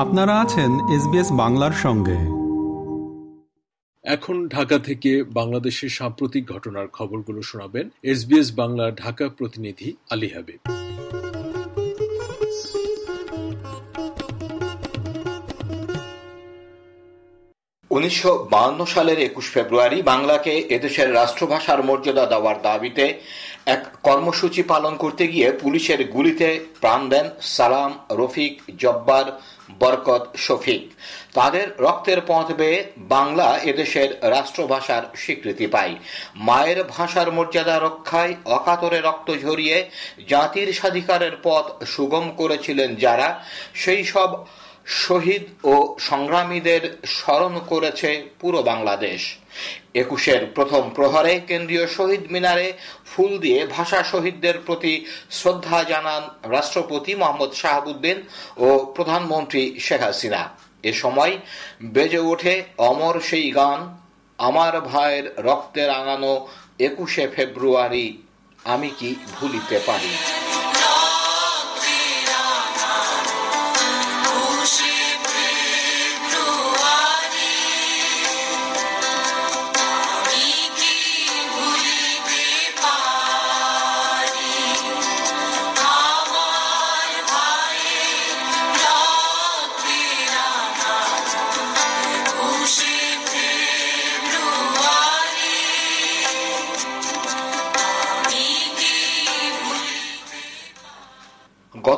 আপনারা আছেন এসবিএস বাংলার সঙ্গে। এখন ঢাকা থেকে বাংলাদেশের সাম্প্রতিক ঘটনার খবরগুলো শোনাবেন এসবিএস বাংলার ঢাকা প্রতিনিধি আলী হাবিব। উনিশশো সালের একুশ ফেব্রুয়ারি বাংলাকে এদেশের রাষ্ট্রভাষার মর্যাদা দেওয়ার দাবিতে এক কর্মসূচি পালন করতে গিয়ে পুলিশের গুলিতে প্রাণ দেন সালাম রফিক জব্বার বরকত শফিক। তাদের রক্তের পথ বেয়ে বাংলা এদেশের রাষ্ট্রভাষার স্বীকৃতি পায়। মায়ের ভাষার মর্যাদা রক্ষায় অকাতরে রক্ত ঝরিয়ে জাতির স্বাধিকারের পথ সুগম করেছিলেন যারা। সেই সব শহীদ ও সংগ্রামীদের স্মরণ করেছে পুরো বাংলাদেশ। একুশের প্রথম প্রহরে কেন্দ্রীয় শহীদ মিনারে ফুল দিয়ে ভাষা শহীদদের প্রতি শ্রদ্ধা জানান রাষ্ট্রপতি মোহাম্মদ শাহাবুদ্দিন ও প্রধানমন্ত্রী শেখ হাসিনা। এ সময় বেজে ওঠে অমর সেই গান, আমার ভাইয়ের রক্তে রাঙানো একুশে ফেব্রুয়ারি, আমি কি ভুলিতে পারি?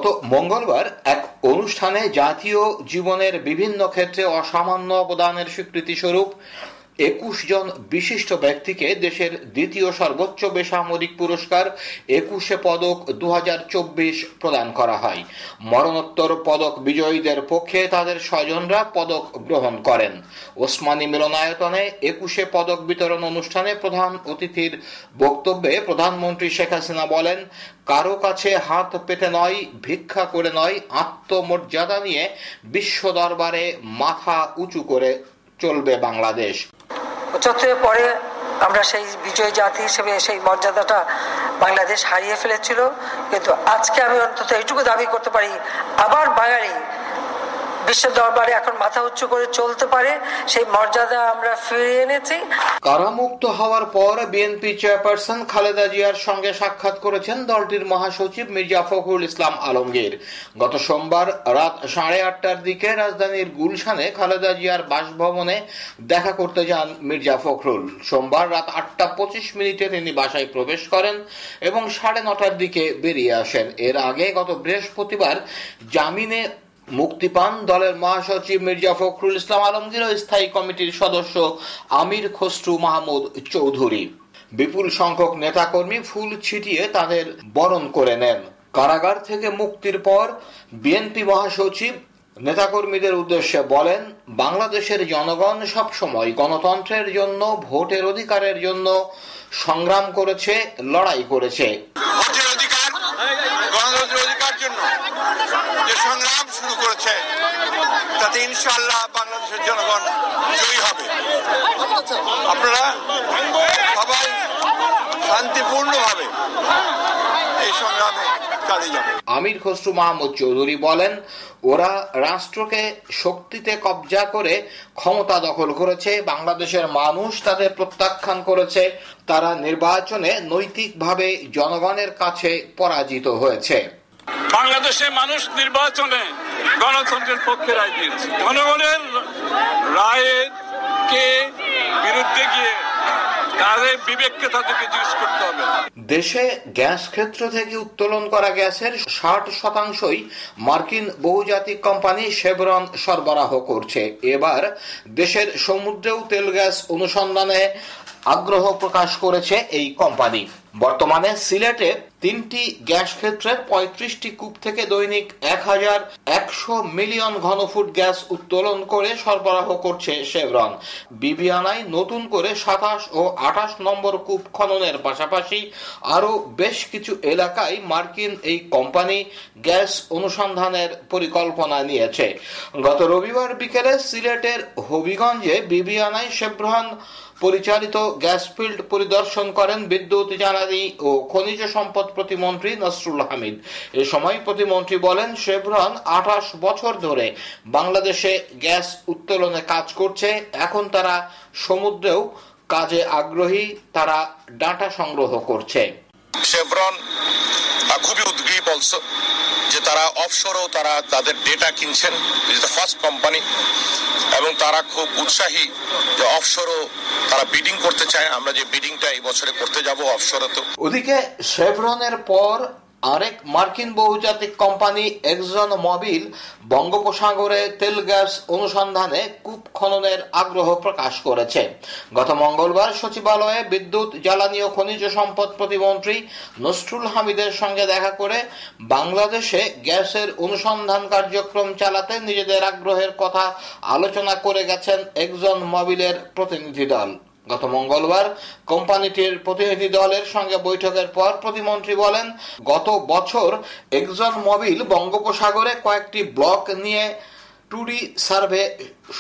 গত মঙ্গলবার এক অনুষ্ঠানে জাতীয় জীবনের বিভিন্ন ক্ষেত্রে অসামান্য অবদানের স্বীকৃতি স্বরূপ একুশ জন বিশিষ্ট ব্যক্তিকে দেশের দ্বিতীয় সর্বোচ্চ বেসামরিক পুরস্কার একুশে পদক দু হাজার চব্বিশ প্রদান করা হয়। মরণোত্তর পদক বিজয়ীদের পক্ষে তাদের স্বজনরা পদক গ্রহণ করেন। ওসমানী মিলনায়তনে একুশে পদক বিতরণ অনুষ্ঠানে প্রধান অতিথির বক্তব্যে প্রধানমন্ত্রী শেখ হাসিনা বলেন, কারও কাছে হাত পেতে নয়, ভিক্ষা করে নয়, আত্মমর্যাদা নিয়ে বিশ্ব দরবারে মাথা উঁচু করে চলবে বাংলাদেশ। পঁচাত্তরের পরে আমরা সেই বিজয় জাতি হিসেবে সেই মর্যাদাটা বাংলাদেশ হারিয়ে ফেলেছিল, কিন্তু আজকে আমি অন্তত এইটুকু দাবি করতে পারি, আবার বাঙালি বিশ্ব দরবারে এখন মাথা উঁচু করে চলতে পারে, সেই মর্যাদা আমরা ফিরিয়ে এনেছি। কারামুক্ত হওয়ার পর বিএনপি চেয়ারপারসন খালেদা জিয়ার সঙ্গে সাক্ষাৎ করেছেন দলটির মহাসচিব মির্জা ফখরুল ইসলাম আলমগীর। গত সোমবার রাত সাড়ে আটটার দিকে রাজধানীর গুলশানে খালেদা জিয়ার বাসভবনে দেখা করতে যান মির্জা ফখরুল। সোমবার রাত আটটা পঁচিশ মিনিটে তিনি বাসায় প্রবেশ করেন এবং সাড়ে নটার দিকে বেরিয়ে আসেন। এর আগে গত বৃহস্পতিবার জামিনে মুক্তি পান দলের মহাসচিব মির্জা ফখরুল ইসলাম আলমগীর ও স্থায়ী কমিটির সদস্য আমির খসরু মাহমুদ চৌধুরী। বিপুল সংখ্যক নেতাকর্মী ফুল ছিটিয়ে তাদের বরণ করে নেন। কারাগার থেকে মুক্তির পর বিএনপি মহাসচিব নেতাকর্মীদের উদ্দেশ্যে বলেন, বাংলাদেশের জনগণ সবসময় গণতন্ত্রের জন্য, ভোটের অধিকারের জন্য সংগ্রাম করেছে, লড়াই করেছে। করেছে, তাতে ইনশাল্লাহ বাংলাদেশের জনগণ জয়ী হবে। আপনারা সবাই শান্তিপূর্ণভাবে এই সংগ্রামে চালিয়ে যাবে আমির খসরু মাহমুদ চৌধুরী বলেন, ওরা রাষ্ট্রকে শক্তিতে কবজা করে ক্ষমতা দখল করেছে, বাংলাদেশের মানুষ তাদের প্রত্যাখ্যান করেছে, তারা নির্বাচনে নৈতিকভাবে জনগণের কাছে পরাজিত হয়েছে। বাংলাদেশের মানুষ নির্বাচনে গণতন্ত্রের পক্ষে রায় দিয়েছে। জনগণের রায়ের কে বিরুদ্ধে গিয়ে দেশে গ্যাস ক্ষেত্র থেকে উত্তোলন করা গ্যাসের ষাট শতাংশই মার্কিন বহুজাতিক কোম্পানি শেভরন সরবরাহ করছে। এবার দেশের সমুদ্রেও তেল গ্যাস অনুসন্ধানে আগ্রহ প্রকাশ করেছে এই কোম্পানি। বর্তমানে সিলেটে তিনটি গ্যাস ক্ষেত্রের পঁয়ত্রিশটি কূপ থেকে দৈনিক এক হাজার একশো মিলিয়ন ঘনফুট গ্যাস উত্তোলন করে সরবরাহ করছে শেভরন। বিবিয়ানায় নতুন করে সাতাশ ও আঠাশ নম্বর কূপ খননের পাশাপাশি আরও বেশ কিছু এলাকায় মার্কিন এই কোম্পানি গ্যাস অনুসন্ধানের পরিকল্পনা নিয়েছে। গত রবিবার বিকেলে সিলেটের হবিগঞ্জে বিবিয়ানায় শেভরন পরিচালিত গ্যাস ফিল্ড পরিদর্শন করেন বিদ্যুৎ, জ্বালানি ও খনিজ সম্পদ প্রতিমন্ত্রী নসরুল হামিদ। এ সময় প্রতিমন্ত্রী বলেন, শেভরন আঠাশ বছর ধরে বাংলাদেশে গ্যাস উত্তোলনে কাজ করছে। এখন তারা সমুদ্রেও কাজে আগ্রহী, তারা ডাটা সংগ্রহ করছে। শেভরন খুবই উদ্গ্রীব অলসো যে তারা অফশোরও তারা তাদের ডেটা কিনছেন ফার্স্ট কোম্পানি এবং তারা খুব উৎসাহী যে অফশোরও তারা বিডিং করতে চায়। আমরা যে বিডিংটা এই বছরে করতে যাব অফশোরে তো। ওদিকে শেভরনের পর আরেক মার্কিন বহুজাতিক কোম্পানি এক্সন মবিল বঙ্গোপসাগরে তেল গ্যাস অনুসন্ধানে কূপ খননের আগ্রহ প্রকাশ করেছে। গত মঙ্গলবার সচিবালয়ে বিদ্যুৎ, জ্বালানি ও খনিজ সম্পদ প্রতিমন্ত্রী নসরুল হামিদের সঙ্গে দেখা করে বাংলাদেশে গ্যাসের অনুসন্ধান কার্যক্রম চালাতে নিজেদের আগ্রহের কথা আলোচনা করে গেছেন এক্সন মবিলের প্রতিনিধি দল। গত মঙ্গলবার কোম্পানিটির প্রতিনিধি দলের সঙ্গে বৈঠকের পর প্রতিমন্ত্রী বলেন, গত বছর একজন মবিল বঙ্গোপসাগরে কয়েকটি ব্লক নিয়ে টুডি সার্ভে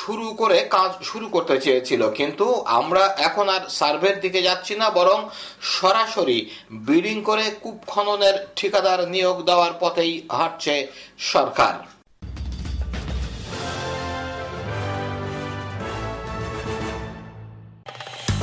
শুরু করে কাজ শুরু করতে চেয়েছিল। কিন্তু আমরা এখন আর সার্ভের দিকে যাচ্ছি না, বরং সরাসরি বিডিং করে কূপ খননের ঠিকাদার নিয়োগ দেওয়ার পথেই হাঁটছে সরকার।